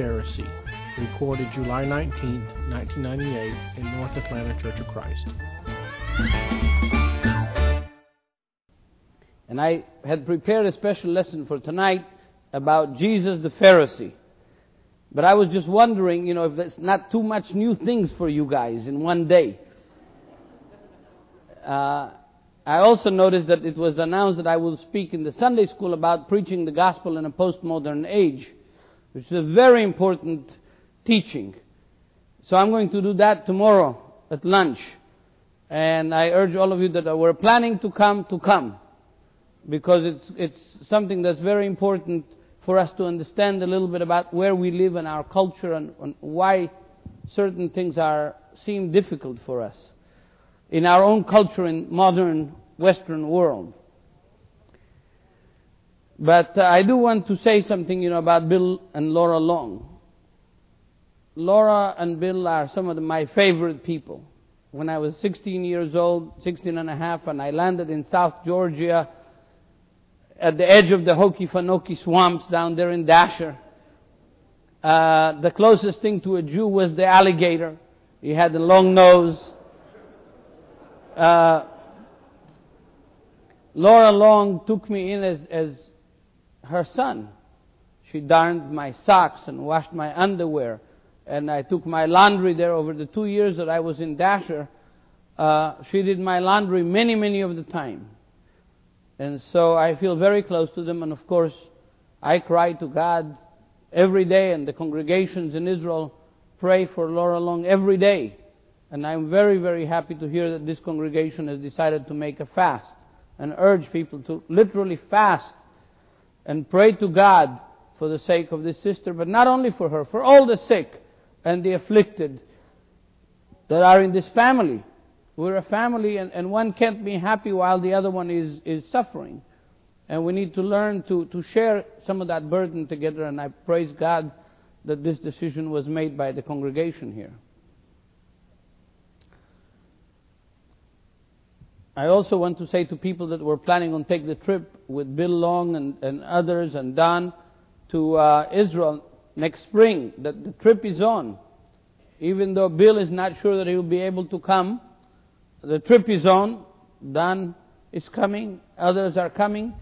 Pharisee, recorded July 19, 1998, in North Atlanta Church of Christ. And I had prepared a special lesson for tonight about Jesus the Pharisee. But I was just wondering, you know, if there's not too much new things for you guys in one day. Uh, I also noticed that it was announced that I will speak in the Sunday school about preaching the gospel in a postmodern age, which is a very important teaching. So I'm going to do that tomorrow at lunch. And I urge all of you that were planning to come to come because it's, it's something that's very important for us to understand a little bit about where we live and our culture and, and why certain things are seem difficult for us in our own culture in modern Western world. But uh, I do want to say something, you know, about Bill and Laura Long. Laura and Bill are some of the, my favorite people. When I was 16 years old, 16 and a half, and I landed in South Georgia, at the edge of the Okefenokee swamps down there in Dasher. Uh, the closest thing to a Jew was the alligator. He had a long nose. Uh, Laura Long took me in as, as her son. She darned my socks and washed my underwear. And I took my laundry there over the two years that I was in Dasher. Uh, she did my laundry many, many of the time. And so I feel very close to them, and of course, I cry to God every day, and the congregations in Israel pray for Laura Long every day. And I'm very, very happy to hear that this congregation has decided to make a fast and urge people to literally fast and pray to God for the sake of this sister, but not only for her, for all the sick and the afflicted that are in this family. We're a family, and, and one can't be happy while the other one is, is suffering. And we need to learn to, to share some of that burden together, and I praise God that this decision was made by the congregation here. I also want to say to people that were planning on take the trip with Bill Long and, and others and Don to uh, Israel next spring that the trip is on. Even though Bill is not sure that he will be able to come, the trip is on. Dan is coming. Others are coming.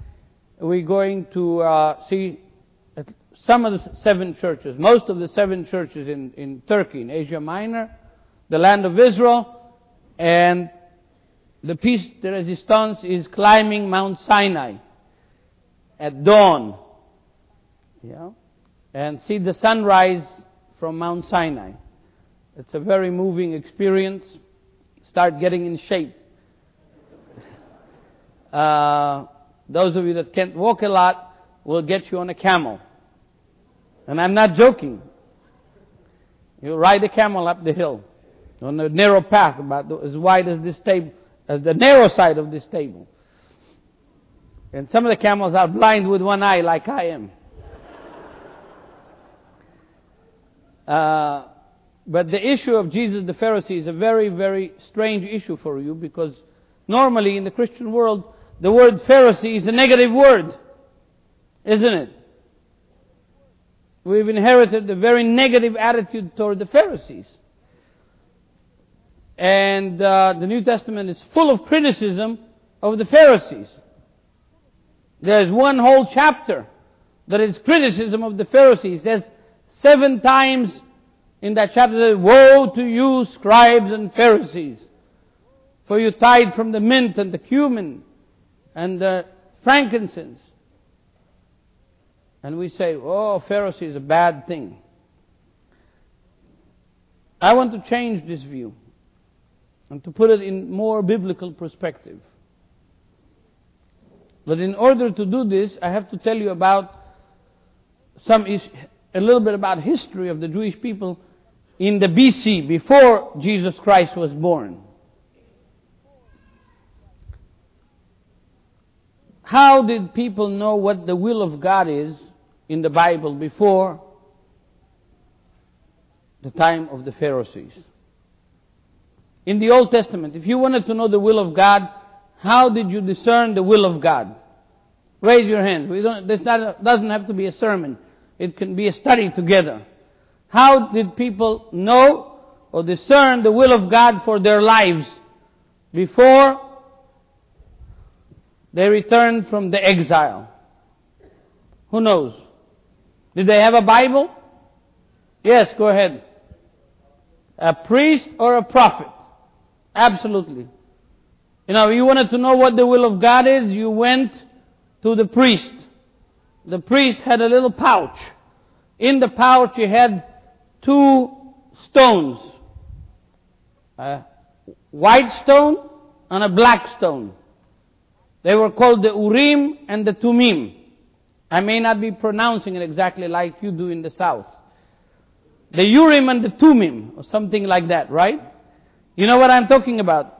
We're going to uh, see some of the seven churches, most of the seven churches in, in Turkey, in Asia Minor, the land of Israel, and the piece de resistance is climbing Mount Sinai at dawn. Yeah? And see the sunrise from Mount Sinai. It's a very moving experience start getting in shape. Uh, those of you that can't walk a lot will get you on a camel. And I'm not joking. You ride a camel up the hill on a narrow path about as wide as this table, as the narrow side of this table. And some of the camels are blind with one eye like I am. Uh, but the issue of Jesus the Pharisee is a very, very strange issue for you because normally in the Christian world, the word Pharisee is a negative word. Isn't it? We've inherited a very negative attitude toward the Pharisees. And uh, the New Testament is full of criticism of the Pharisees. There's one whole chapter that is criticism of the Pharisees. It says seven times in that chapter Woe to you, scribes and Pharisees, for you tithe from the mint and the cumin and the frankincense. And we say, oh, Pharisee is a bad thing. I want to change this view and to put it in more biblical perspective. But in order to do this, I have to tell you about some a little bit about history of the Jewish people in the BC, before Jesus Christ was born. How did people know what the will of God is in the Bible before the time of the Pharisees? In the Old Testament, if you wanted to know the will of God, How did you discern the will of God? Raise your hand. We don't, this doesn't have to be a sermon. It can be a study together. How did people know or discern the will of God for their lives before they returned from the exile? Who knows? Did they have a Bible? Yes, go ahead. A priest or a prophet? Absolutely. You know, you wanted to know what the will of God is, you went to the priest. The priest had a little pouch. In the pouch he had two stones. A white stone and a black stone. They were called the Urim and the Tumim. I may not be pronouncing it exactly like you do in the south. The Urim and the Tumim, or something like that, right? You know what I'm talking about?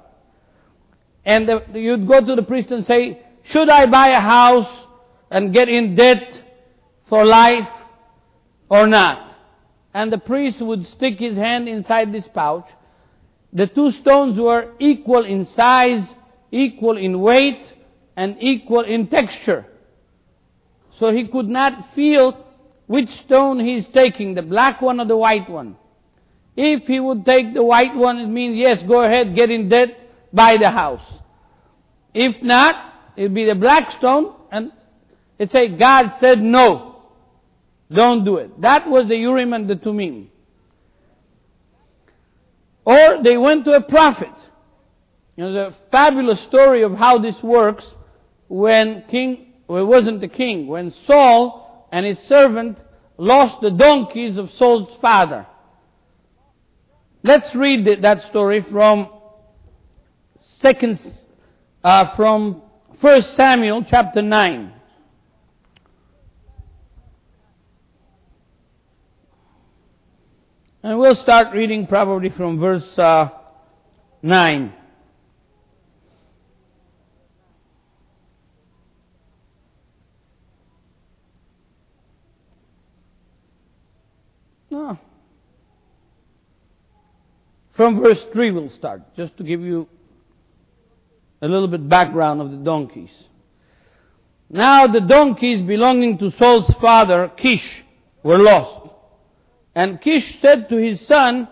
And the, you'd go to the priest and say, should I buy a house and get in debt for life or not? And the priest would stick his hand inside this pouch. The two stones were equal in size, equal in weight, and equal in texture. So he could not feel which stone he's taking, the black one or the white one. If he would take the white one, it means, yes, go ahead, get in debt, buy the house. If not, it'd be the black stone, and it say God said no. Don't do it. That was the Urim and the Tumim. Or they went to a prophet. You know, the fabulous story of how this works when King, well, it wasn't the king, when Saul and his servant lost the donkeys of Saul's father. Let's read that story from second, uh, from First Samuel chapter nine. And we'll start reading probably from verse uh, 9. No. From verse 3 we'll start, just to give you a little bit background of the donkeys. Now the donkeys belonging to Saul's father, Kish, were lost. And Kish said to his son,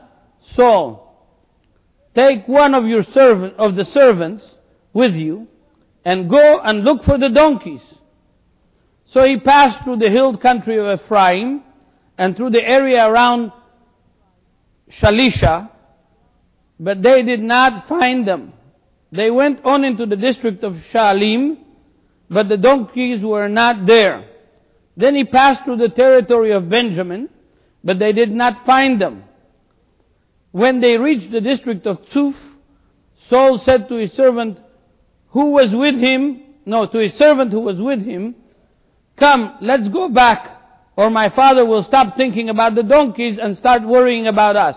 Saul, take one of your servant, of the servants with you, and go and look for the donkeys. So he passed through the hill country of Ephraim, and through the area around Shalisha, but they did not find them. They went on into the district of Shalim, but the donkeys were not there. Then he passed through the territory of Benjamin, but they did not find them. When they reached the district of Tzuf, Saul said to his servant who was with him, no, to his servant who was with him, come, let's go back or my father will stop thinking about the donkeys and start worrying about us.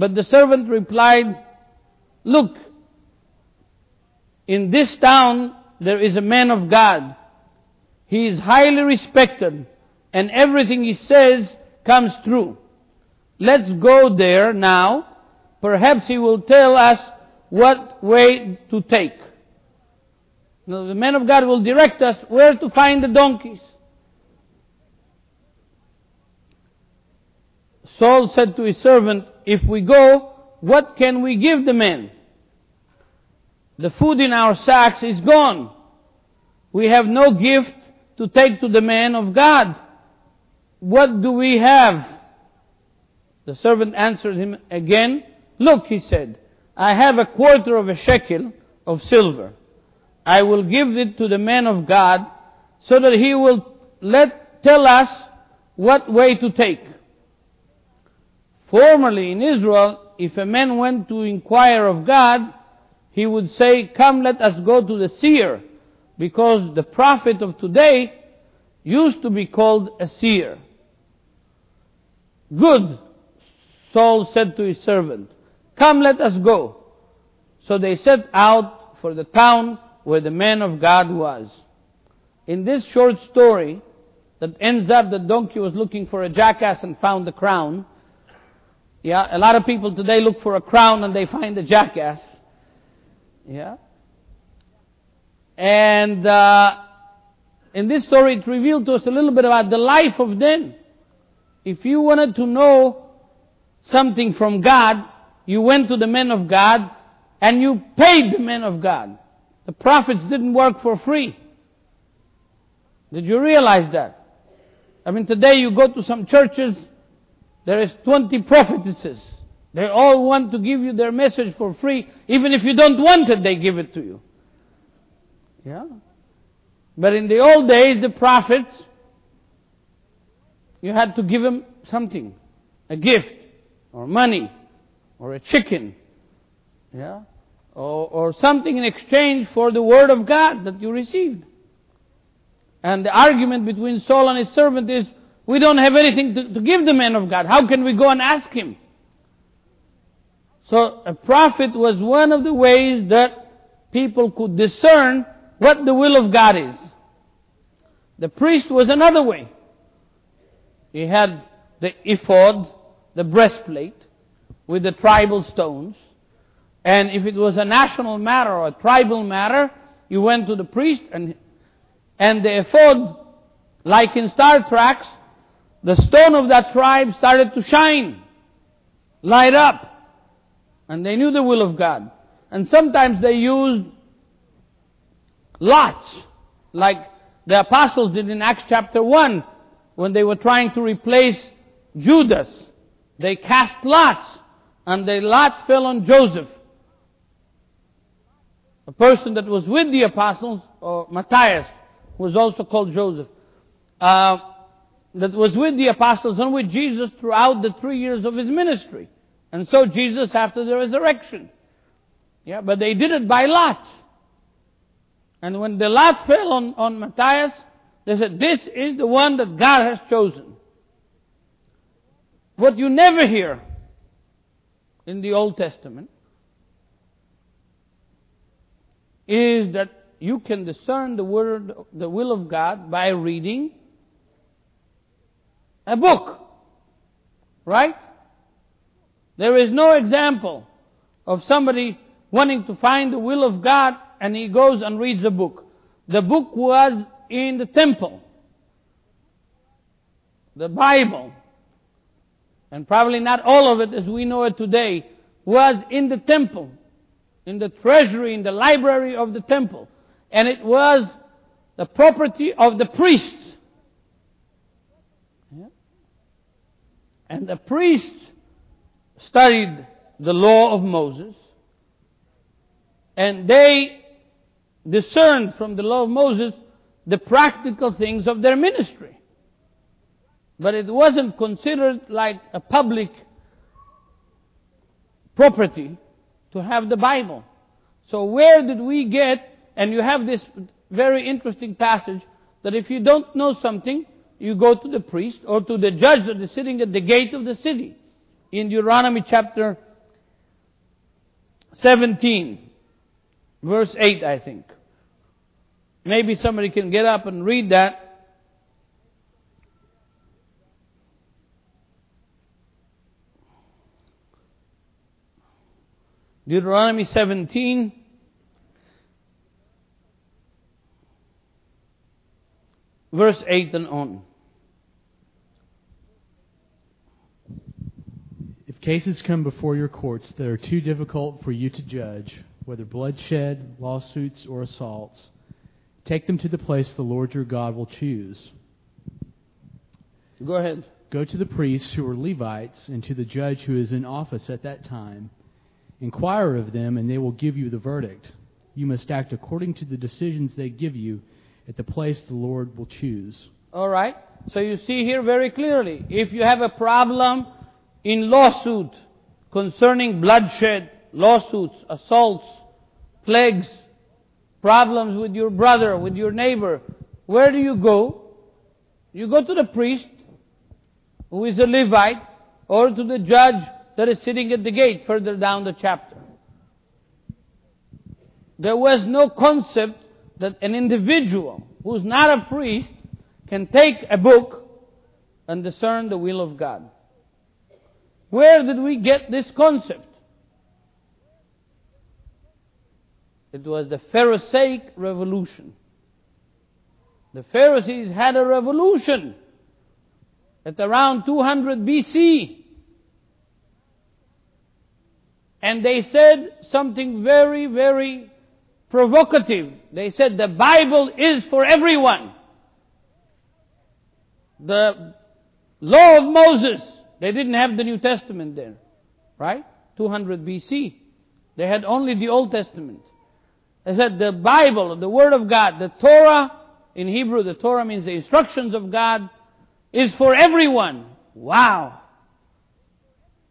But the servant replied, Look, in this town there is a man of God. He is highly respected and everything he says comes true. Let's go there now. Perhaps he will tell us what way to take. Now, the man of God will direct us where to find the donkeys. Saul said to his servant, If we go, what can we give the men? The food in our sacks is gone. We have no gift to take to the man of God. What do we have? The servant answered him again, Look, he said, I have a quarter of a shekel of silver. I will give it to the man of God so that he will let, tell us what way to take. Formerly in Israel, if a man went to inquire of God, he would say, come let us go to the seer, because the prophet of today used to be called a seer. Good, Saul said to his servant, come let us go. So they set out for the town where the man of God was. In this short story, that ends up the donkey was looking for a jackass and found the crown, yeah, a lot of people today look for a crown and they find a jackass. Yeah. And uh, in this story, it revealed to us a little bit about the life of them. If you wanted to know something from God, you went to the men of God and you paid the men of God. The prophets didn't work for free. Did you realize that? I mean, today you go to some churches, there is 20 prophetesses. They all want to give you their message for free. Even if you don't want it, they give it to you. Yeah. But in the old days, the prophets, you had to give them something. A gift, or money, or a chicken. Yeah. Or, or something in exchange for the word of God that you received. And the argument between Saul and his servant is, we don't have anything to, to give the man of God. How can we go and ask him? So a prophet was one of the ways that people could discern what the will of God is. The priest was another way. He had the ephod, the breastplate, with the tribal stones. And if it was a national matter or a tribal matter, you went to the priest and, and the ephod, like in Star Trek, the stone of that tribe started to shine, light up. And they knew the will of God. And sometimes they used lots, like the apostles did in Acts chapter 1, when they were trying to replace Judas. They cast lots, and the lot fell on Joseph. A person that was with the apostles, or Matthias, was also called Joseph, uh, that was with the apostles and with Jesus throughout the three years of his ministry. And so Jesus after the resurrection. Yeah, but they did it by lots. And when the lot fell on, on Matthias, they said, this is the one that God has chosen. What you never hear in the Old Testament is that you can discern the word, the will of God by reading a book. Right? There is no example of somebody wanting to find the will of God and he goes and reads a book. The book was in the temple. The Bible, and probably not all of it as we know it today, was in the temple, in the treasury, in the library of the temple. And it was the property of the priests. Yeah. And the priests studied the law of Moses, and they discerned from the law of Moses the practical things of their ministry. But it wasn't considered like a public property to have the Bible. So where did we get, and you have this very interesting passage, that if you don't know something, you go to the priest or to the judge that is sitting at the gate of the city. In Deuteronomy chapter 17, verse 8, I think. Maybe somebody can get up and read that. Deuteronomy 17. Verse 8 and on. If cases come before your courts that are too difficult for you to judge, whether bloodshed, lawsuits, or assaults, take them to the place the Lord your God will choose. Go ahead. Go to the priests who are Levites and to the judge who is in office at that time. Inquire of them, and they will give you the verdict. You must act according to the decisions they give you at the place the Lord will choose. All right. So you see here very clearly, if you have a problem in lawsuit concerning bloodshed, lawsuits, assaults, plagues, problems with your brother, with your neighbor, where do you go? You go to the priest, who is a Levite, or to the judge that is sitting at the gate further down the chapter. There was no concept that an individual who's not a priest can take a book and discern the will of God. Where did we get this concept? It was the Pharisaic revolution. The Pharisees had a revolution at around 200 BC. And they said something very, very provocative. They said the Bible is for everyone. The law of Moses, they didn't have the New Testament there, right? 200 BC. They had only the Old Testament. They said the Bible, the Word of God, the Torah, in Hebrew the Torah means the instructions of God, is for everyone. Wow.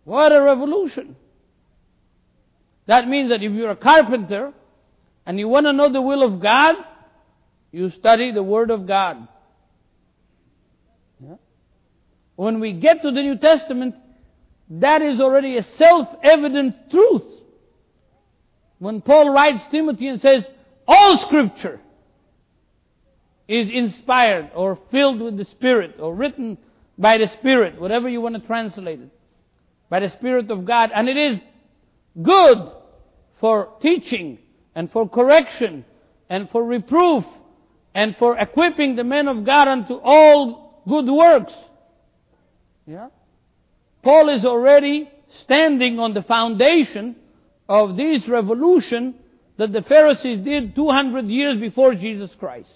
What a revolution. That means that if you're a carpenter and you want to know the will of God, you study the Word of God. Yeah? When we get to the New Testament, that is already a self-evident truth. When Paul writes Timothy and says, all scripture is inspired or filled with the Spirit or written by the Spirit, whatever you want to translate it, by the Spirit of God, and it is good for teaching and for correction and for reproof and for equipping the men of God unto all good works. Yeah? Paul is already standing on the foundation of this revolution that the Pharisees did 200 years before Jesus Christ.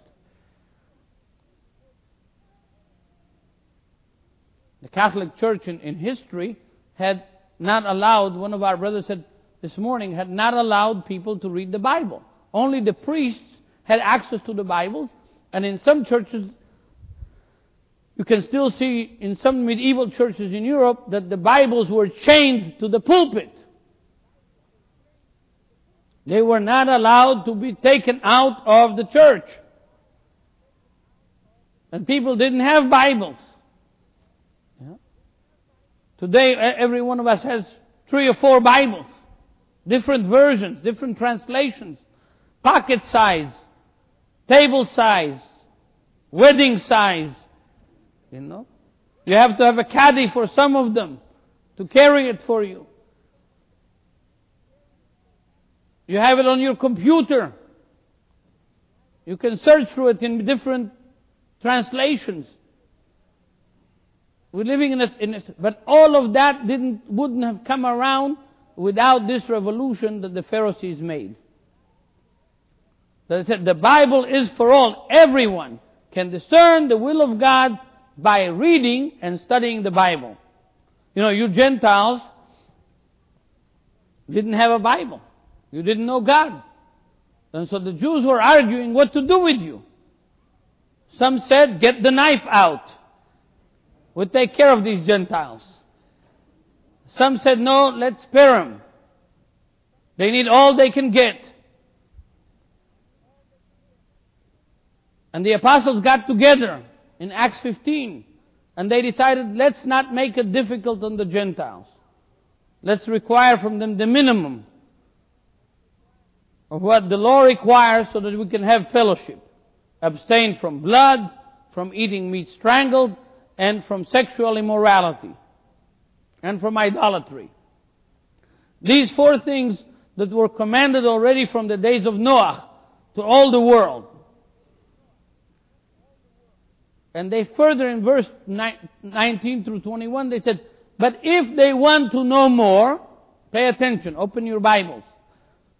The Catholic Church in, in history had not allowed, one of our brothers said, this morning had not allowed people to read the Bible. Only the priests had access to the Bible, and in some churches, you can still see in some medieval churches in Europe that the Bibles were chained to the pulpit. They were not allowed to be taken out of the church. And people didn't have Bibles. Yeah. Today, every one of us has three or four Bibles. Different versions, different translations, pocket size, table size, wedding size. You know? You have to have a caddy for some of them to carry it for you. You have it on your computer. You can search through it in different translations. We're living in a, in but all of that didn't, wouldn't have come around without this revolution that the Pharisees made. They said the Bible is for all. Everyone can discern the will of God by reading and studying the Bible. You know, you Gentiles didn't have a Bible. You didn't know God. And so the Jews were arguing what to do with you. Some said, get the knife out. We'll take care of these Gentiles. Some said, no, let's spare them. They need all they can get. And the apostles got together in Acts 15 and they decided, let's not make it difficult on the Gentiles. Let's require from them the minimum of what the law requires so that we can have fellowship. Abstain from blood, from eating meat strangled, and from sexual immorality and from idolatry. These four things that were commanded already from the days of Noah to all the world. And they further in verse 19 through 21, they said, but if they want to know more, pay attention, open your Bibles.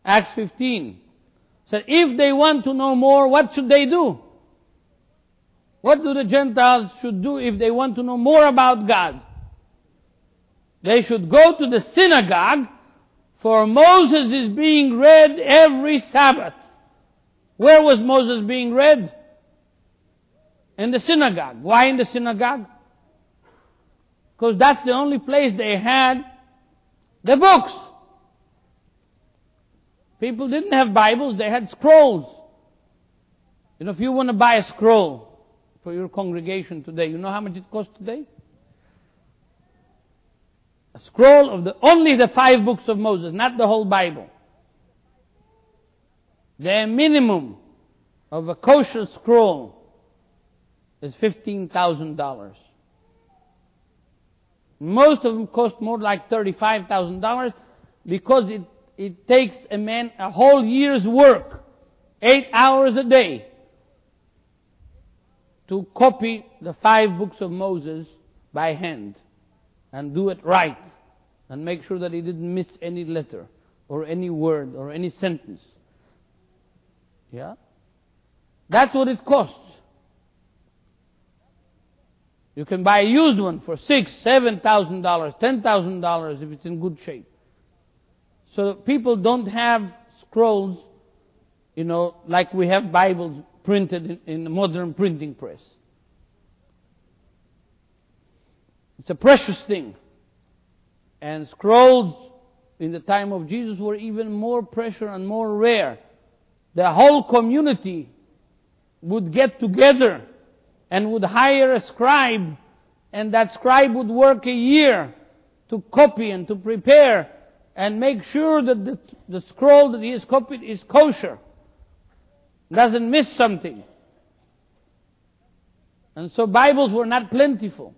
Acts 15. Said, if they want to know more, what should they do? What do the Gentiles should do if they want to know more about God? They should go to the synagogue, for Moses is being read every Sabbath. Where was Moses being read? In the synagogue. Why in the synagogue? Because that's the only place they had the books. People didn't have Bibles, they had scrolls. You know, if you want to buy a scroll for your congregation today, you know how much it costs today? a scroll of the, only the five books of Moses, not the whole Bible. The minimum of a kosher scroll is $15,000. Most of them cost more like $35,000 because it it takes a man a whole year's work, eight hours a day, to copy the five books of Moses by hand and do it right and make sure that he didn't miss any letter or any word or any sentence. Yeah? That's what it costs. You can buy a used one for six, seven thousand dollars, ten thousand dollars if it's in good shape. So people don't have scrolls, you know, like we have Bibles printed in, in the modern printing press. It's a precious thing. And scrolls in the time of Jesus were even more precious and more rare. The whole community would get together and would hire a scribe, and that scribe would work a year to copy and to prepare and make sure that the, the scroll that he has copied is kosher, doesn't miss something. And so Bibles were not plentiful.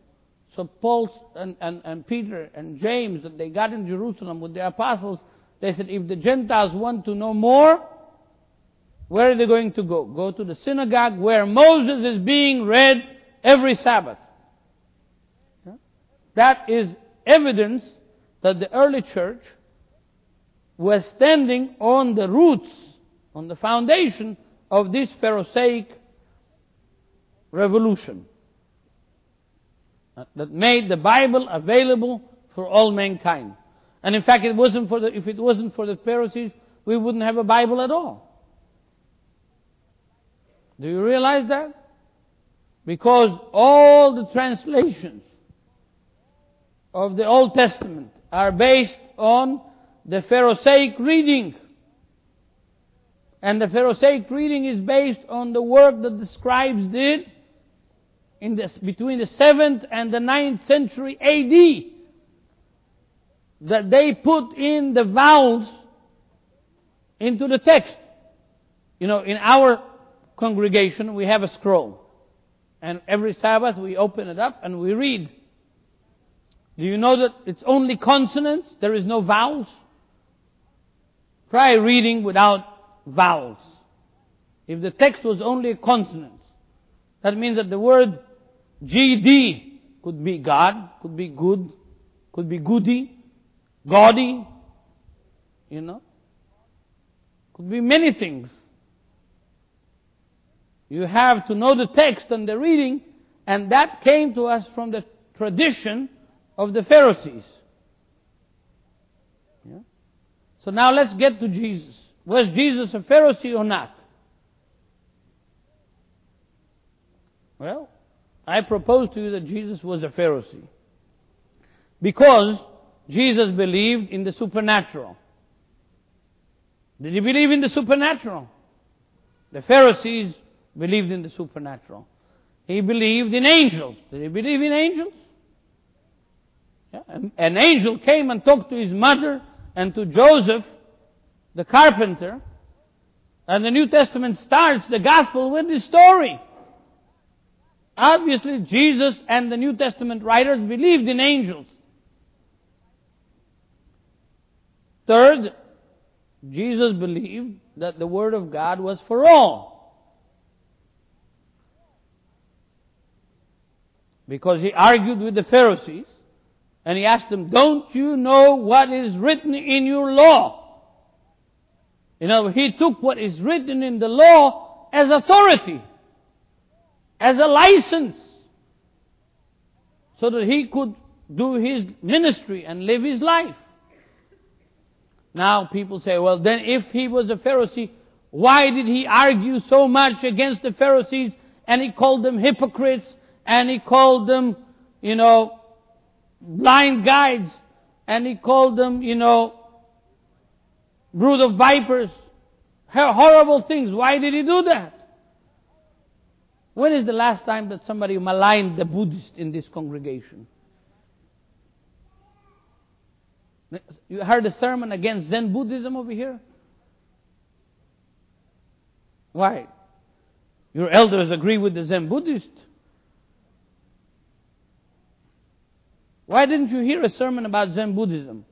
So Paul and, and, and Peter and James, that they got in Jerusalem with the apostles, they said, if the Gentiles want to know more, where are they going to go? Go to the synagogue where Moses is being read every Sabbath. That is evidence that the early church was standing on the roots, on the foundation of this Pharisaic revolution that made the Bible available for all mankind. And in fact, it wasn't for the, if it wasn't for the Pharisees, we wouldn't have a Bible at all. Do you realize that? Because all the translations of the Old Testament are based on the Pharisaic reading. And the Pharisaic reading is based on the work that the scribes did in between the 7th and the 9th century AD. That they put in the vowels into the text. You know, in our congregation, we have a scroll. And every Sabbath we open it up and we read. Do you know that it's only consonants? There is no vowels? Try reading without vowels. If the text was only consonants, that means that the word GD could be God, could be good, could be goody, gaudy, you know, could be many things. You have to know the text and the reading, and that came to us from the tradition of the Pharisees. Yeah? So now let's get to Jesus. Was Jesus a Pharisee or not? Well, I propose to you that Jesus was a Pharisee. Because Jesus believed in the supernatural. Did he believe in the supernatural? The Pharisees believed in the supernatural. He believed in angels. Did he believe in angels? Yeah. An angel came and talked to his mother and to Joseph, the carpenter. And the New Testament starts the gospel with this story. Obviously, Jesus and the New Testament writers believed in angels. Third, Jesus believed that the Word of God was for all. Because he argued with the Pharisees and he asked them, Don't you know what is written in your law? You know, he took what is written in the law as authority, as a license, so that he could do his ministry and live his life. Now people say, well then if he was a Pharisee, why did he argue so much against the Pharisees and he called them hypocrites and he called them, you know, blind guides, and he called them, you know, brood of vipers, horrible things. Why did he do that? When is the last time that somebody maligned the Buddhist in this congregation? You heard a sermon against Zen Buddhism over here? Why? Your elders agree with the Zen Buddhist. Why didn't you hear a sermon about Zen Buddhism?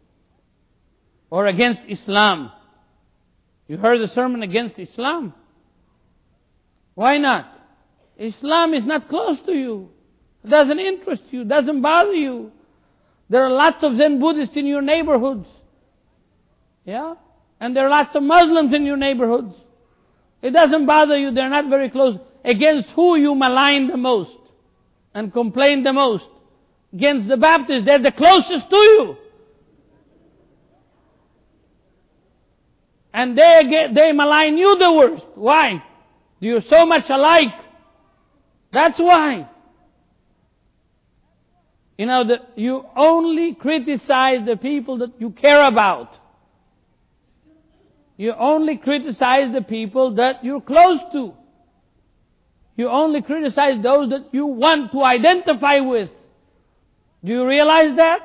or against Islam. You heard a sermon against Islam. Why not? Islam is not close to you. It doesn't interest you, It doesn't bother you. There are lots of Zen Buddhists in your neighborhoods. Yeah? And there are lots of Muslims in your neighborhoods. It doesn't bother you, they're not very close. Against who you malign the most and complain the most? Against the Baptists, they're the closest to you. And they, they malign you the worst. Why? You're so much alike. That's why. You know, the, you only criticize the people that you care about. You only criticize the people that you're close to. You only criticize those that you want to identify with. Do you realize that?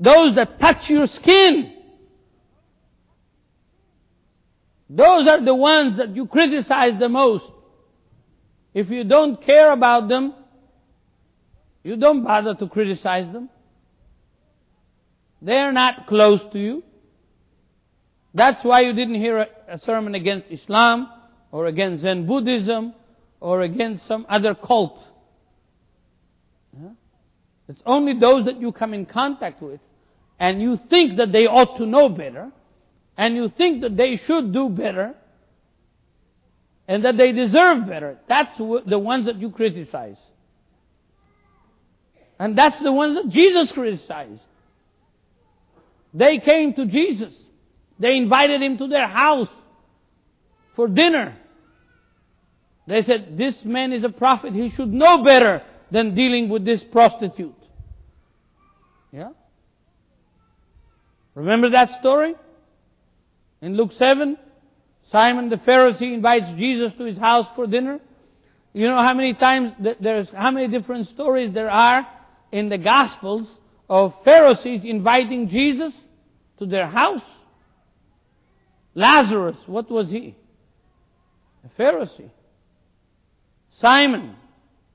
Those that touch your skin. Those are the ones that you criticize the most. If you don't care about them, you don't bother to criticize them. They're not close to you. That's why you didn't hear a, a sermon against Islam or against Zen Buddhism or against some other cult. It's only those that you come in contact with and you think that they ought to know better and you think that they should do better and that they deserve better. That's the ones that you criticize. And that's the ones that Jesus criticized. They came to Jesus. They invited him to their house for dinner. They said, This man is a prophet. He should know better than dealing with this prostitute. Yeah? Remember that story? In Luke 7, Simon the Pharisee invites Jesus to his house for dinner. You know how many times there's, how many different stories there are in the Gospels of Pharisees inviting Jesus to their house. Lazarus, what was he? A Pharisee. Simon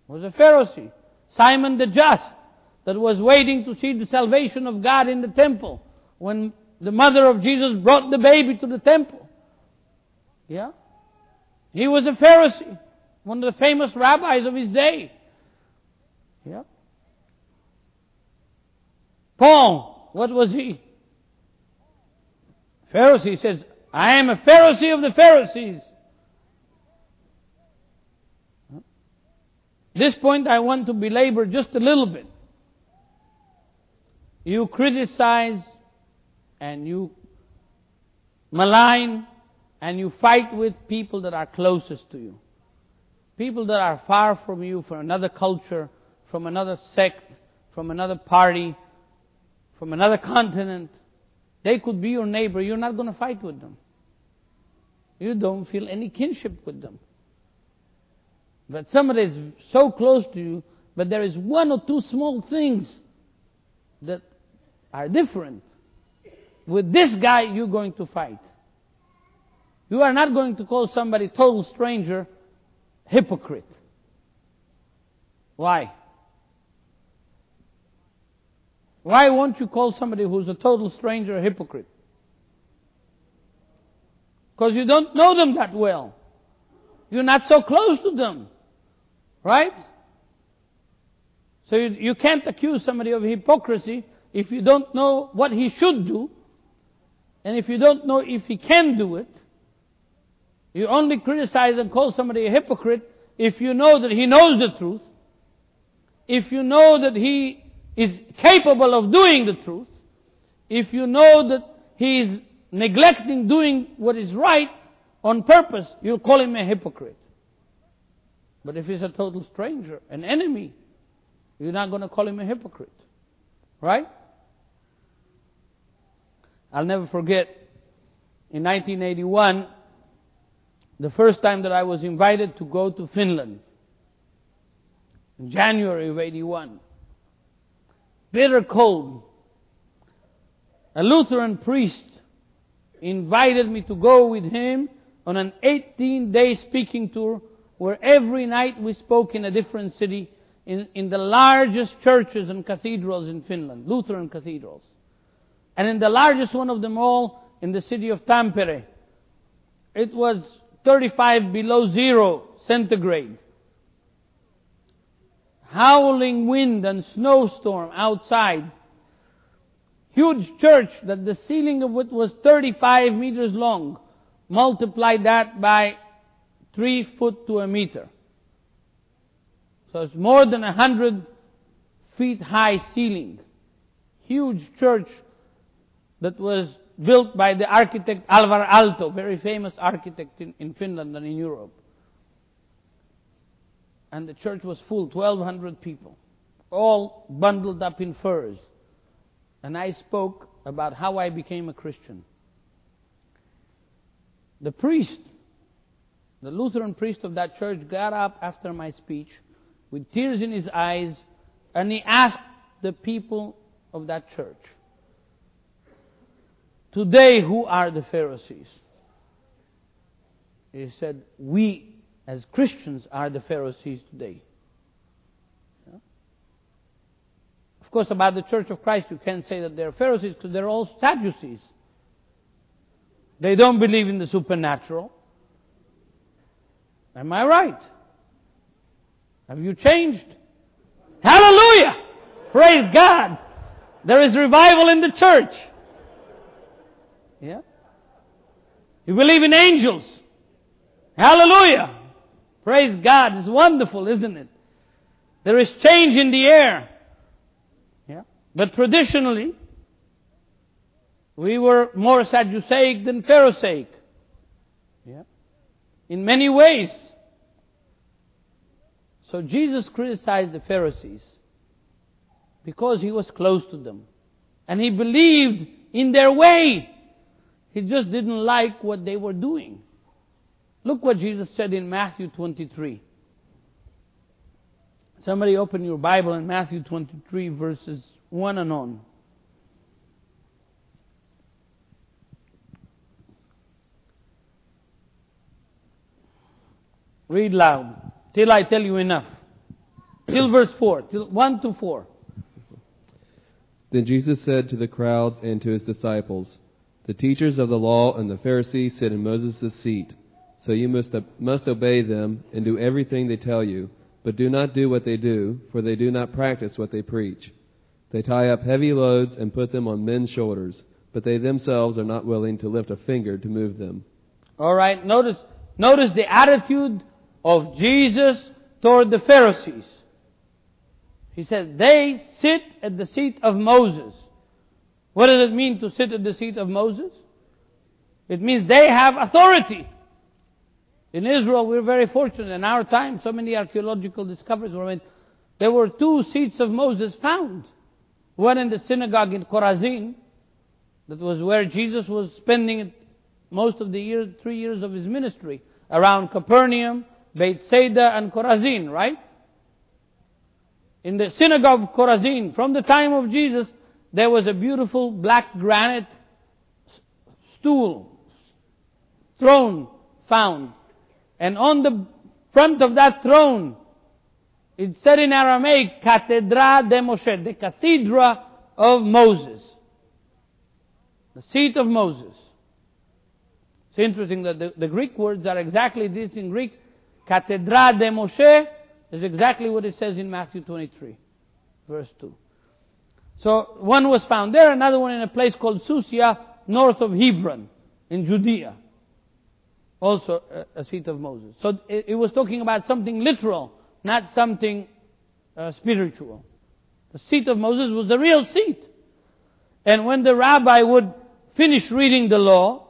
was a Pharisee. Simon the just, that was waiting to see the salvation of God in the temple when the mother of Jesus brought the baby to the temple. Yeah? He was a Pharisee, one of the famous rabbis of his day. Yeah? Paul, what was he? Pharisee says, I am a Pharisee of the Pharisees. This point I want to belabor just a little bit. You criticize and you malign and you fight with people that are closest to you. People that are far from you, from another culture, from another sect, from another party, from another continent. They could be your neighbor. You're not going to fight with them. You don't feel any kinship with them. But somebody is so close to you, but there is one or two small things that are different. With this guy, you're going to fight. You are not going to call somebody total stranger hypocrite. Why? Why won't you call somebody who's a total stranger a hypocrite? Because you don't know them that well. You're not so close to them. Right? So you, you can't accuse somebody of hypocrisy if you don't know what he should do, and if you don't know if he can do it. You only criticize and call somebody a hypocrite if you know that he knows the truth, if you know that he is capable of doing the truth, if you know that he is neglecting doing what is right on purpose, you'll call him a hypocrite. But if he's a total stranger, an enemy, you're not going to call him a hypocrite. Right? I'll never forget in 1981, the first time that I was invited to go to Finland. In January of 81 bitter cold. A Lutheran priest invited me to go with him on an 18 day speaking tour where every night we spoke in a different city in, in the largest churches and cathedrals in Finland, Lutheran cathedrals. And in the largest one of them all, in the city of Tampere, it was 35 below zero centigrade. Howling wind and snowstorm outside. Huge church that the ceiling of it was 35 meters long. Multiply that by three foot to a meter. So it's more than a hundred feet high ceiling. Huge church that was built by the architect Alvar Aalto, very famous architect in, in Finland and in Europe. And the church was full, 1,200 people, all bundled up in furs. And I spoke about how I became a Christian. The priest, the Lutheran priest of that church, got up after my speech with tears in his eyes and he asked the people of that church, Today, who are the Pharisees? He said, We as Christians are the Pharisees today. Yeah? Of course, about the Church of Christ, you can't say that they're Pharisees because they're all Sadducees. They don't believe in the supernatural. Am I right? Have you changed? Hallelujah! Praise God! There is revival in the church. Yeah? You believe in angels. Hallelujah! Praise God. It's wonderful, isn't it? There is change in the air. Yeah? But traditionally, we were more Sadduceic than Pharisaic. Yeah? In many ways. So Jesus criticized the Pharisees because he was close to them. And he believed in their way. He just didn't like what they were doing. Look what Jesus said in Matthew 23. Somebody open your Bible in Matthew 23, verses 1 and on. Read loud till I tell you enough. Till verse 4, till 1 to 4. Then Jesus said to the crowds and to his disciples, The teachers of the law and the Pharisees sit in Moses' seat. So you must, must obey them and do everything they tell you. But do not do what they do, for they do not practice what they preach. They tie up heavy loads and put them on men's shoulders, but they themselves are not willing to lift a finger to move them. All right, notice, notice the attitude of Jesus toward the Pharisees. He said, they sit at the seat of Moses. What does it mean to sit at the seat of Moses? It means they have authority. In Israel, we're very fortunate. In our time, so many archaeological discoveries were made. There were two seats of Moses found. One in the synagogue in Chorazin, that was where Jesus was spending most of the year, three years of his ministry, around Capernaum, Bethsaida, and Chorazin, right? In the synagogue of Chorazin, from the time of Jesus, there was a beautiful black granite stool, throne found. And on the front of that throne, it said in Aramaic, Cathedra de Moshe, the cathedra of Moses. The seat of Moses. It's interesting that the, the Greek words are exactly this in Greek. Cathedra de Moshe is exactly what it says in Matthew 23, verse 2. So one was found there, another one in a place called Susia, north of Hebron, in Judea. Also a, seat of Moses. So it, it, was talking about something literal, not something uh, spiritual. The seat of Moses was the real seat. And when the rabbi would finish reading the law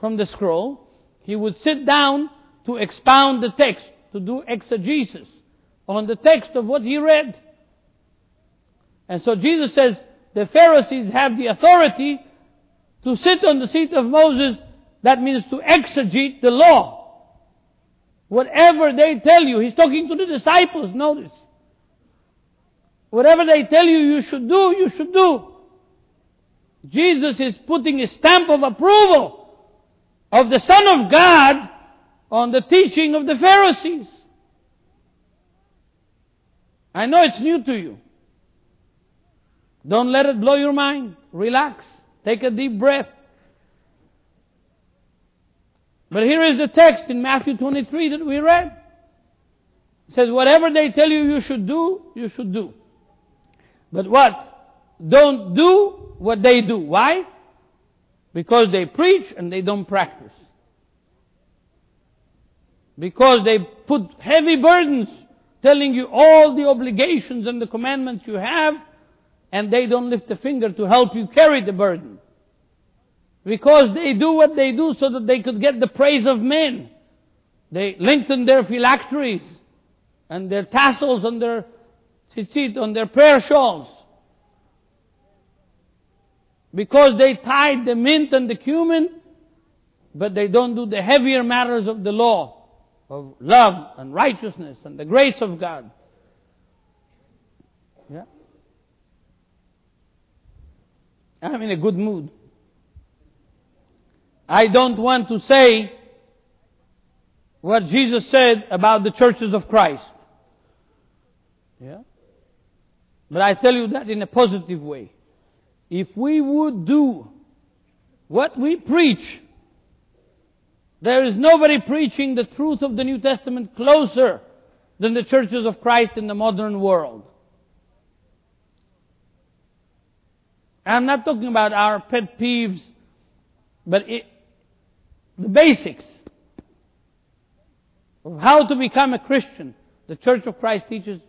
from the scroll, he would sit down to expound the text, to do exegesis on the text of what he read. And so Jesus says the Pharisees have the authority to sit on the seat of Moses. That means to exegete the law. Whatever they tell you, he's talking to the disciples, notice. Whatever they tell you you should do, you should do. Jesus is putting a stamp of approval of the Son of God on the teaching of the Pharisees. I know it's new to you. Don't let it blow your mind. Relax. Take a deep breath. But here is the text in Matthew 23 that we read. It says, whatever they tell you you should do, you should do. But what? Don't do what they do. Why? Because they preach and they don't practice. Because they put heavy burdens telling you all the obligations and the commandments you have and they don't lift a finger to help you carry the burden. Because they do what they do so that they could get the praise of men. They lengthen their phylacteries and their tassels on their tzitzit, on their prayer shawls. Because they tied the mint and the cumin, but they don't do the heavier matters of the law, of love and righteousness and the grace of God. Yeah. I'm in a good mood. I don't want to say what Jesus said about the churches of Christ. Yeah? But I tell you that in a positive way. If we would do what we preach, there is nobody preaching the truth of the New Testament closer than the churches of Christ in the modern world. I'm not talking about our pet peeves, but it, the basics of how to become a Christian. The Church of Christ teaches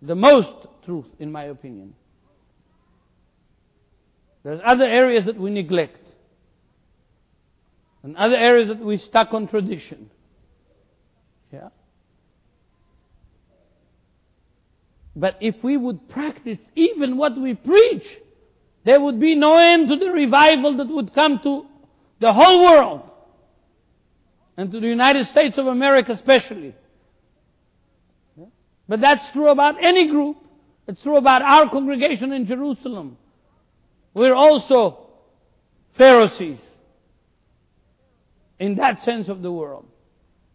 the most truth, in my opinion. There's other areas that we neglect. And other areas that we stuck on tradition. Yeah. But if we would practice even what we preach, there would be no end to the revival that would come to the whole world. And to the United States of America especially. But that's true about any group. It's true about our congregation in Jerusalem. We're also Pharisees in that sense of the world.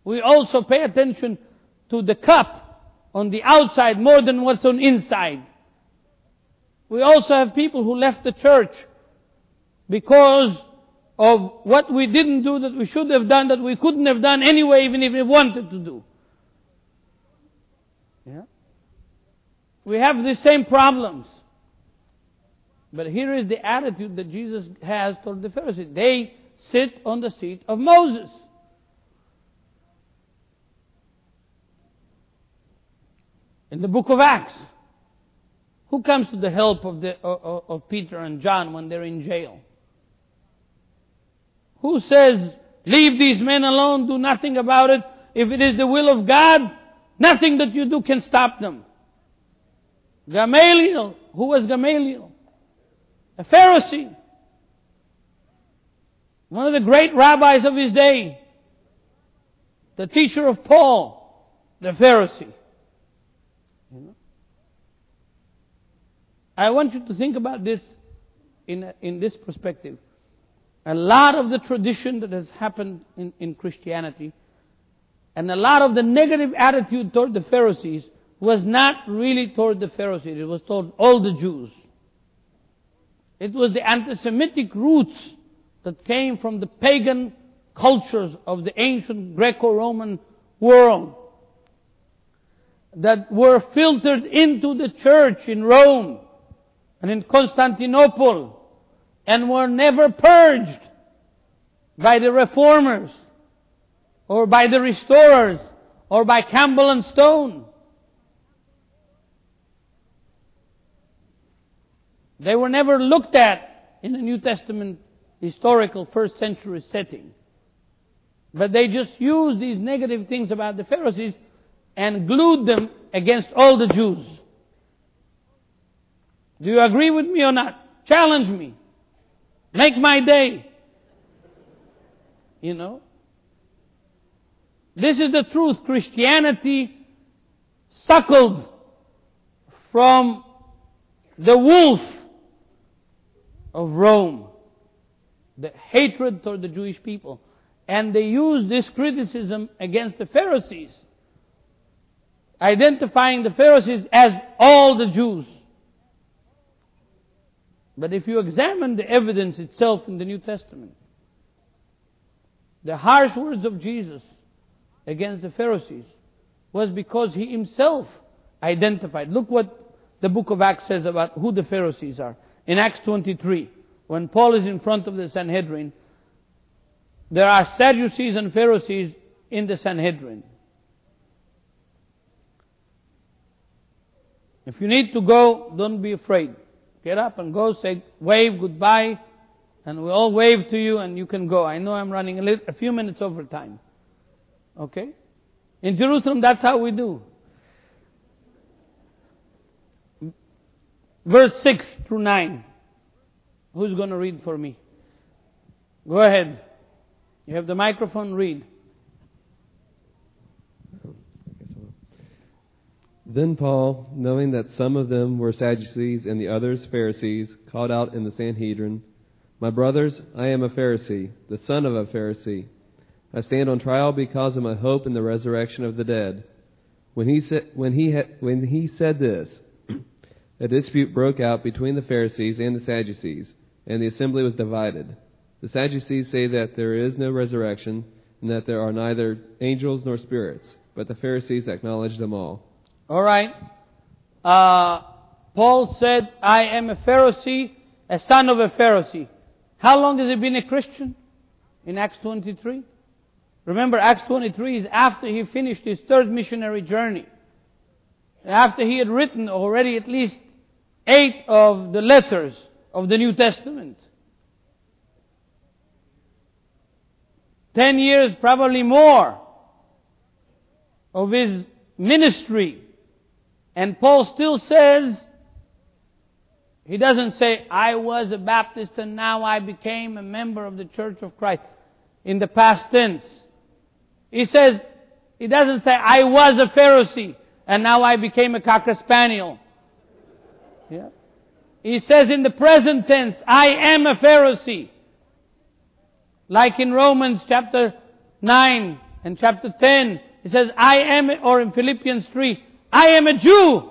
We also pay attention to the cup on the outside more than what's on inside. We also have people who left the church because of what we didn't do that we should have done that we couldn't have done anyway even if we wanted to do. Yeah? We have the same problems. But here is the attitude that Jesus has toward the Pharisees. They sit on the seat of Moses. In the book of Acts, who comes to the help of, the, of, Peter and John when they're in jail? Who says, leave these men alone, do nothing about it. If it is the will of God, nothing that you do can stop them. Gamaliel, who was Gamaliel? A Pharisee. One of the great rabbis of his day. The teacher of Paul, the Pharisee. You know? I want you to think about this in, in this perspective. A lot of the tradition that has happened in, in Christianity and a lot of the negative attitude toward the Pharisees was not really toward the Pharisees, it was toward all the Jews. It was the anti-Semitic roots that came from the pagan cultures of the ancient Greco-Roman world that were filtered into the church in Rome and in Constantinople and were never purged by the reformers or by the restorers or by Campbell and Stone. They were never looked at in the New Testament historical first century setting. But they just used these negative things about the Pharisees and glued them against all the Jews. Do you agree with me or not? Challenge me. Make my day. You know? This is the truth. Christianity suckled from the wolf of Rome. The hatred toward the Jewish people. And they used this criticism against the Pharisees. Identifying the Pharisees as all the Jews. But if you examine the evidence itself in the New Testament, the harsh words of Jesus against the Pharisees was because he himself identified. Look what the book of Acts says about who the Pharisees are. In Acts 23, when Paul is in front of the Sanhedrin, there are Sadducees and Pharisees in the Sanhedrin. If you need to go, don't be afraid. Get up and go, say, wave goodbye, and we all wave to you and you can go. I know I'm running a, little, a few minutes over time. Okay? In Jerusalem, that's how we do. Verse 6 through 9. Who's going to read for me? Go ahead. You have the microphone, read. Then Paul, knowing that some of them were Sadducees and the others Pharisees, called out in the Sanhedrin, My brothers, I am a Pharisee, the son of a Pharisee. I stand on trial because of my hope in the resurrection of the dead. When he said, when he, when he said this, a dispute broke out between the Pharisees and the Sadducees, and the assembly was divided. The Sadducees say that there is no resurrection, and that there are neither angels nor spirits, but the Pharisees acknowledge them all. All right. Uh, Paul said, I am a Pharisee, a son of a Pharisee. How long has he been a Christian? In Acts 23? Remember, Acts 23 is after he finished his third missionary journey. After he had written already at least eight of the letters of the New Testament. Ten years, probably more, of his ministry. And Paul still says, he doesn't say, I was a Baptist and now I became a member of the Church of Christ in the past tense. He says, he doesn't say, I was a Pharisee and now I became a Cocker Spaniel. Yeah. He says in the present tense, I am a Pharisee. Like in Romans chapter 9 and chapter 10, he says, I am, or in Philippians 3, I am a Jew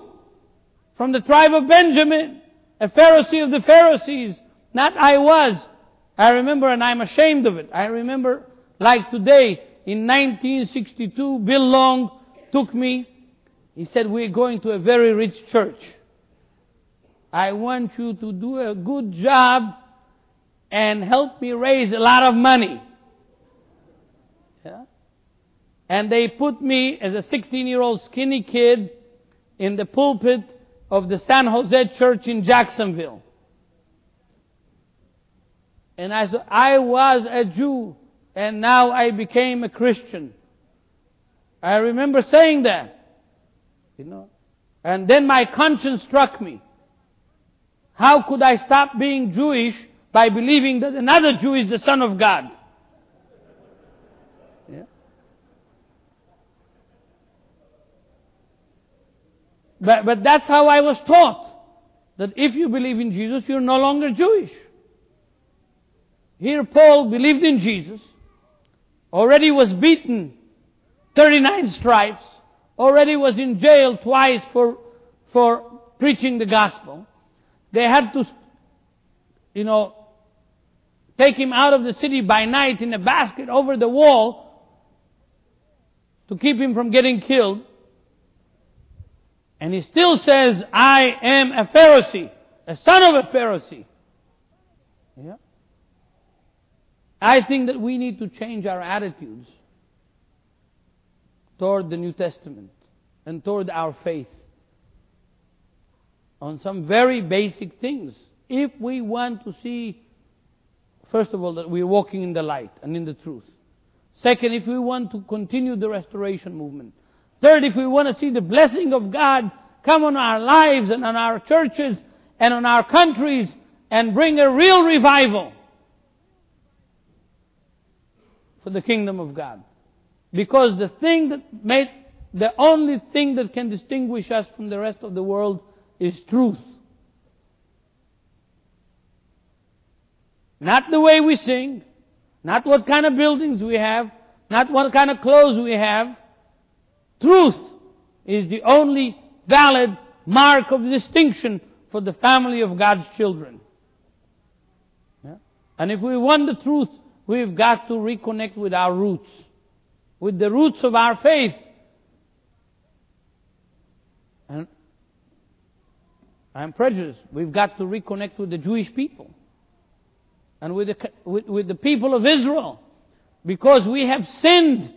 from the tribe of Benjamin, a Pharisee of the Pharisees. Not I was. I remember, and I'm ashamed of it. I remember, like today, in 1962, Bill Long took me. He said, we're going to a very rich church. I want you to do a good job and help me raise a lot of money. And they put me as a 16 year old skinny kid in the pulpit of the San Jose church in Jacksonville. And I said, I was a Jew and now I became a Christian. I remember saying that. You know. And then my conscience struck me. How could I stop being Jewish by believing that another Jew is the Son of God? But, but that's how I was taught. That if you believe in Jesus, you're no longer Jewish. Here Paul believed in Jesus, already was beaten 39 stripes, already was in jail twice for, for preaching the gospel. They had to, you know, take him out of the city by night in a basket over the wall to keep him from getting killed. And he still says, I am a Pharisee, a son of a Pharisee. Yeah. I think that we need to change our attitudes toward the New Testament and toward our faith on some very basic things. If we want to see, first of all, that we're walking in the light and in the truth. Second, if we want to continue the restoration movement. Third, if we want to see the blessing of God come on our lives and on our churches and on our countries and bring a real revival for the kingdom of God. Because the thing that made, the only thing that can distinguish us from the rest of the world is truth. Not the way we sing, not what kind of buildings we have, not what kind of clothes we have. Truth is the only valid mark of distinction for the family of God's children. And if we want the truth, we've got to reconnect with our roots, with the roots of our faith. And I'm prejudiced. We've got to reconnect with the Jewish people and with the, with, with the people of Israel because we have sinned.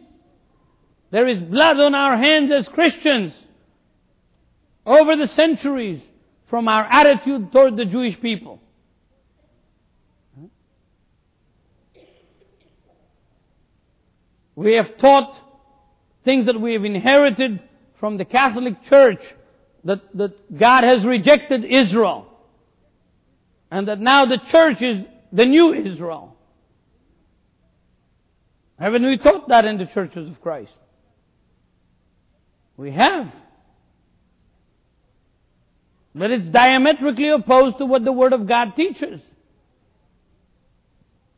There is blood on our hands as Christians over the centuries from our attitude toward the Jewish people. We have taught things that we have inherited from the Catholic Church that, that God has rejected Israel and that now the church is the new Israel. Haven't we taught that in the churches of Christ? We have. But it's diametrically opposed to what the Word of God teaches.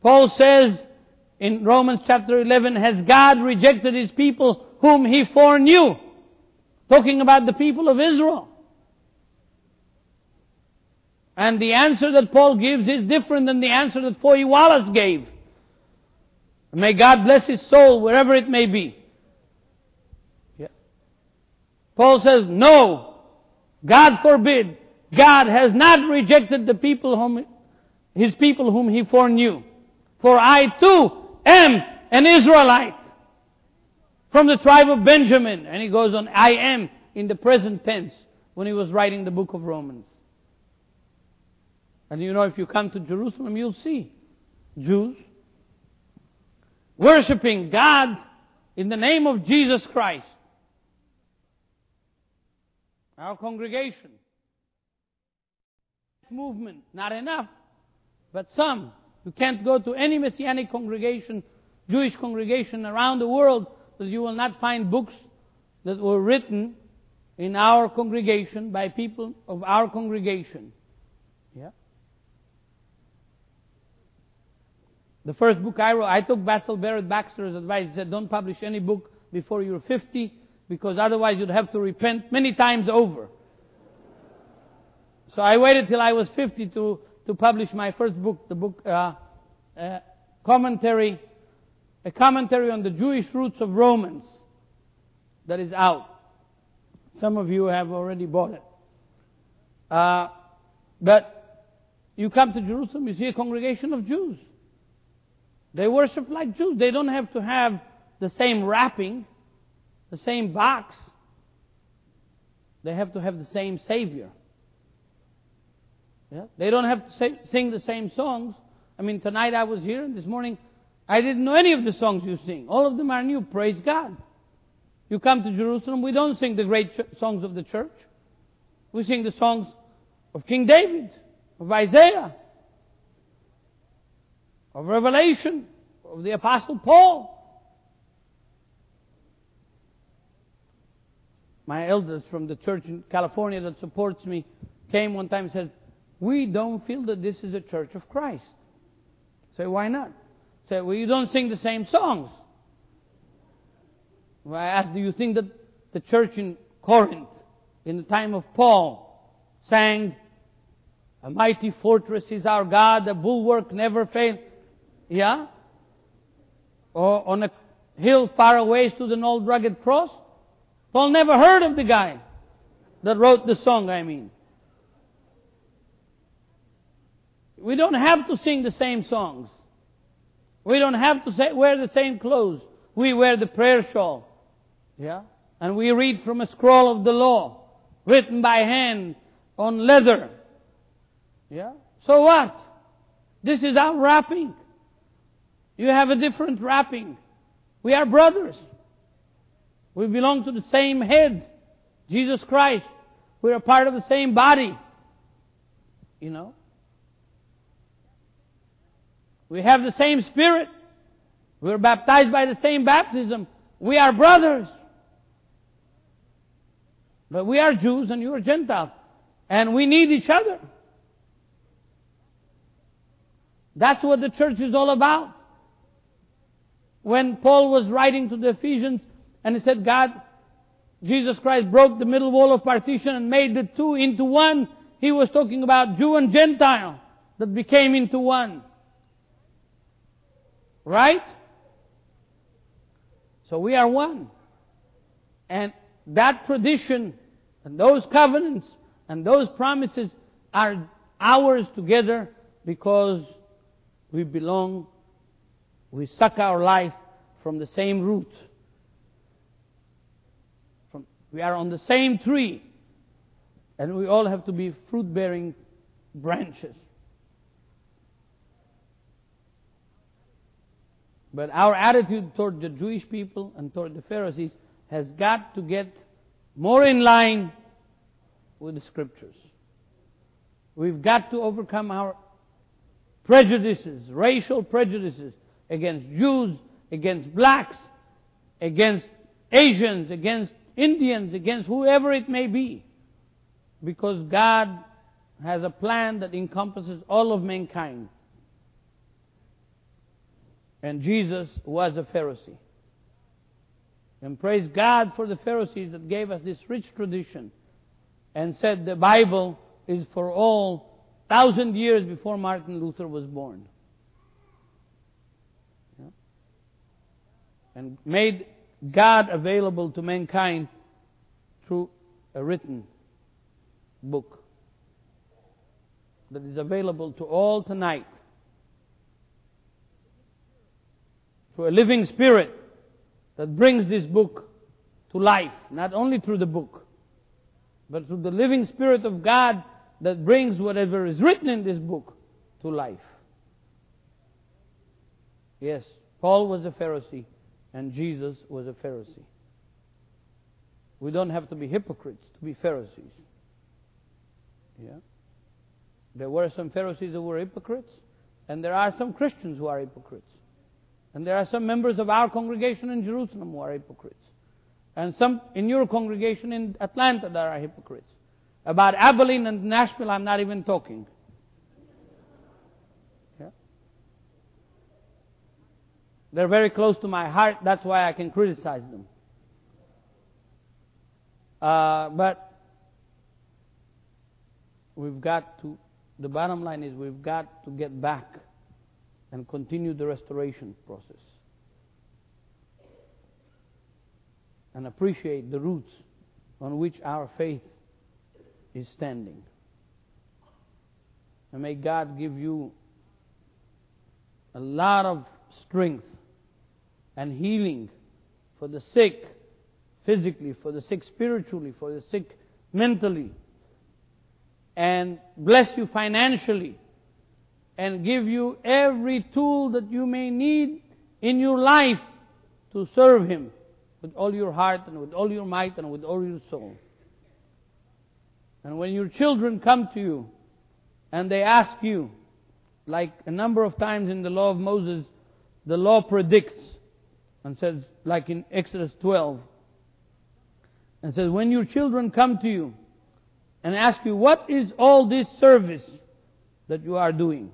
Paul says in Romans chapter 11, has God rejected His people whom He foreknew? Talking about the people of Israel. And the answer that Paul gives is different than the answer that Foy Wallace gave. May God bless his soul wherever it may be. Paul says, no, God forbid. God has not rejected the people whom, his people whom he foreknew. For I too am an Israelite from the tribe of Benjamin. And he goes on, I am in the present tense when he was writing the book of Romans. And you know, if you come to Jerusalem, you'll see Jews worshiping God in the name of Jesus Christ. Our congregation. Movement, not enough, but some. You can't go to any Messianic congregation, Jewish congregation around the world that you will not find books that were written in our congregation by people of our congregation. Yeah. The first book I wrote, I took Batsell Barrett Baxter's advice. He said, don't publish any book before you're 50 because otherwise you'd have to repent many times over. So I waited till I was 50 to, to publish my first book, the book, uh, uh, commentary, a commentary on the Jewish roots of Romans that is out. Some of you have already bought it. Uh, but you come to Jerusalem, you see a congregation of Jews. They worship like Jews. They don't have to have the same wrapping, the same box. They have to have the same Savior. Yeah? They don't have to say, sing the same songs. I mean, tonight I was here and this morning I didn't know any of the songs you sing. All of them are new. Praise God. You come to Jerusalem, we don't sing the great ch- songs of the church. We sing the songs of King David, of Isaiah, of Revelation, of the Apostle Paul. My elders from the church in California that supports me came one time and said, We don't feel that this is a church of Christ. Say, why not? Say, well, you don't sing the same songs. Well, I asked, do you think that the church in Corinth, in the time of Paul, sang, A mighty fortress is our God, a bulwark never fails? Yeah? Or on a hill far away stood an old rugged cross? Paul never heard of the guy that wrote the song, I mean. We don't have to sing the same songs. We don't have to wear the same clothes. We wear the prayer shawl. Yeah? And we read from a scroll of the law, written by hand on leather. Yeah? So what? This is our wrapping. You have a different wrapping. We are brothers. We belong to the same head, Jesus Christ. We're part of the same body. You know? We have the same spirit. We're baptized by the same baptism. We are brothers. But we are Jews and you are Gentiles. And we need each other. That's what the church is all about. When Paul was writing to the Ephesians and he said, God, Jesus Christ broke the middle wall of partition and made the two into one, he was talking about Jew and Gentile that became into one. Right? So we are one. And that tradition and those covenants and those promises are ours together because we belong, we suck our life from the same root. We are on the same tree. And we all have to be fruit bearing branches. But our attitude toward the Jewish people and toward the Pharisees has got to get more in line with the scriptures. We've got to overcome our prejudices, racial prejudices against Jews, against blacks, against Asians, against Indians, against whoever it may be. Because God has a plan that encompasses all of mankind. And Jesus was a Pharisee. And praise God for the Pharisees that gave us this rich tradition and said the Bible is for all thousand years before Martin Luther was born. Yeah. And made God available to mankind through a written book that is available to all tonight. Through a living spirit that brings this book to life, not only through the book, but through the living spirit of God that brings whatever is written in this book to life. Yes, Paul was a Pharisee and Jesus was a Pharisee. We don't have to be hypocrites to be Pharisees. Yeah. There were some Pharisees who were hypocrites, and there are some Christians who are hypocrites. And there are some members of our congregation in Jerusalem who are hypocrites. And some in your congregation in Atlanta that are hypocrites. About Abilene and Nashville, I'm not even talking. Yeah? They're very close to my heart, that's why I can criticize them. Uh, but we've got to, the bottom line is we've got to get back and continue the restoration process. And appreciate the roots on which our faith is standing. And may God give you a lot of strength and healing for the sick physically, for the sick spiritually, for the sick mentally, and bless you financially and give you every tool that you may need in your life to serve Him with all your heart and with all your might and with all your soul. And when your children come to you and they ask you, like a number of times in the law of Moses, the law predicts and says, like in Exodus 12, and says, when your children come to you and ask you, what is all this service that you are doing?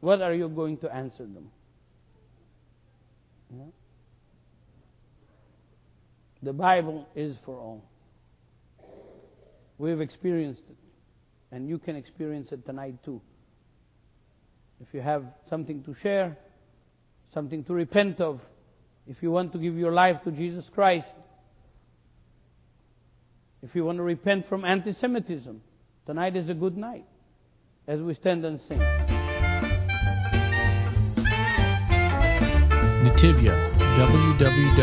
What are you going to answer them? Yeah. The Bible is for all. We've experienced it, and you can experience it tonight too. If you have something to share, something to repent of, if you want to give your life to Jesus Christ, if you want to repent from anti Semitism, tonight is a good night as we stand and sing. Netivyah, www.netivyah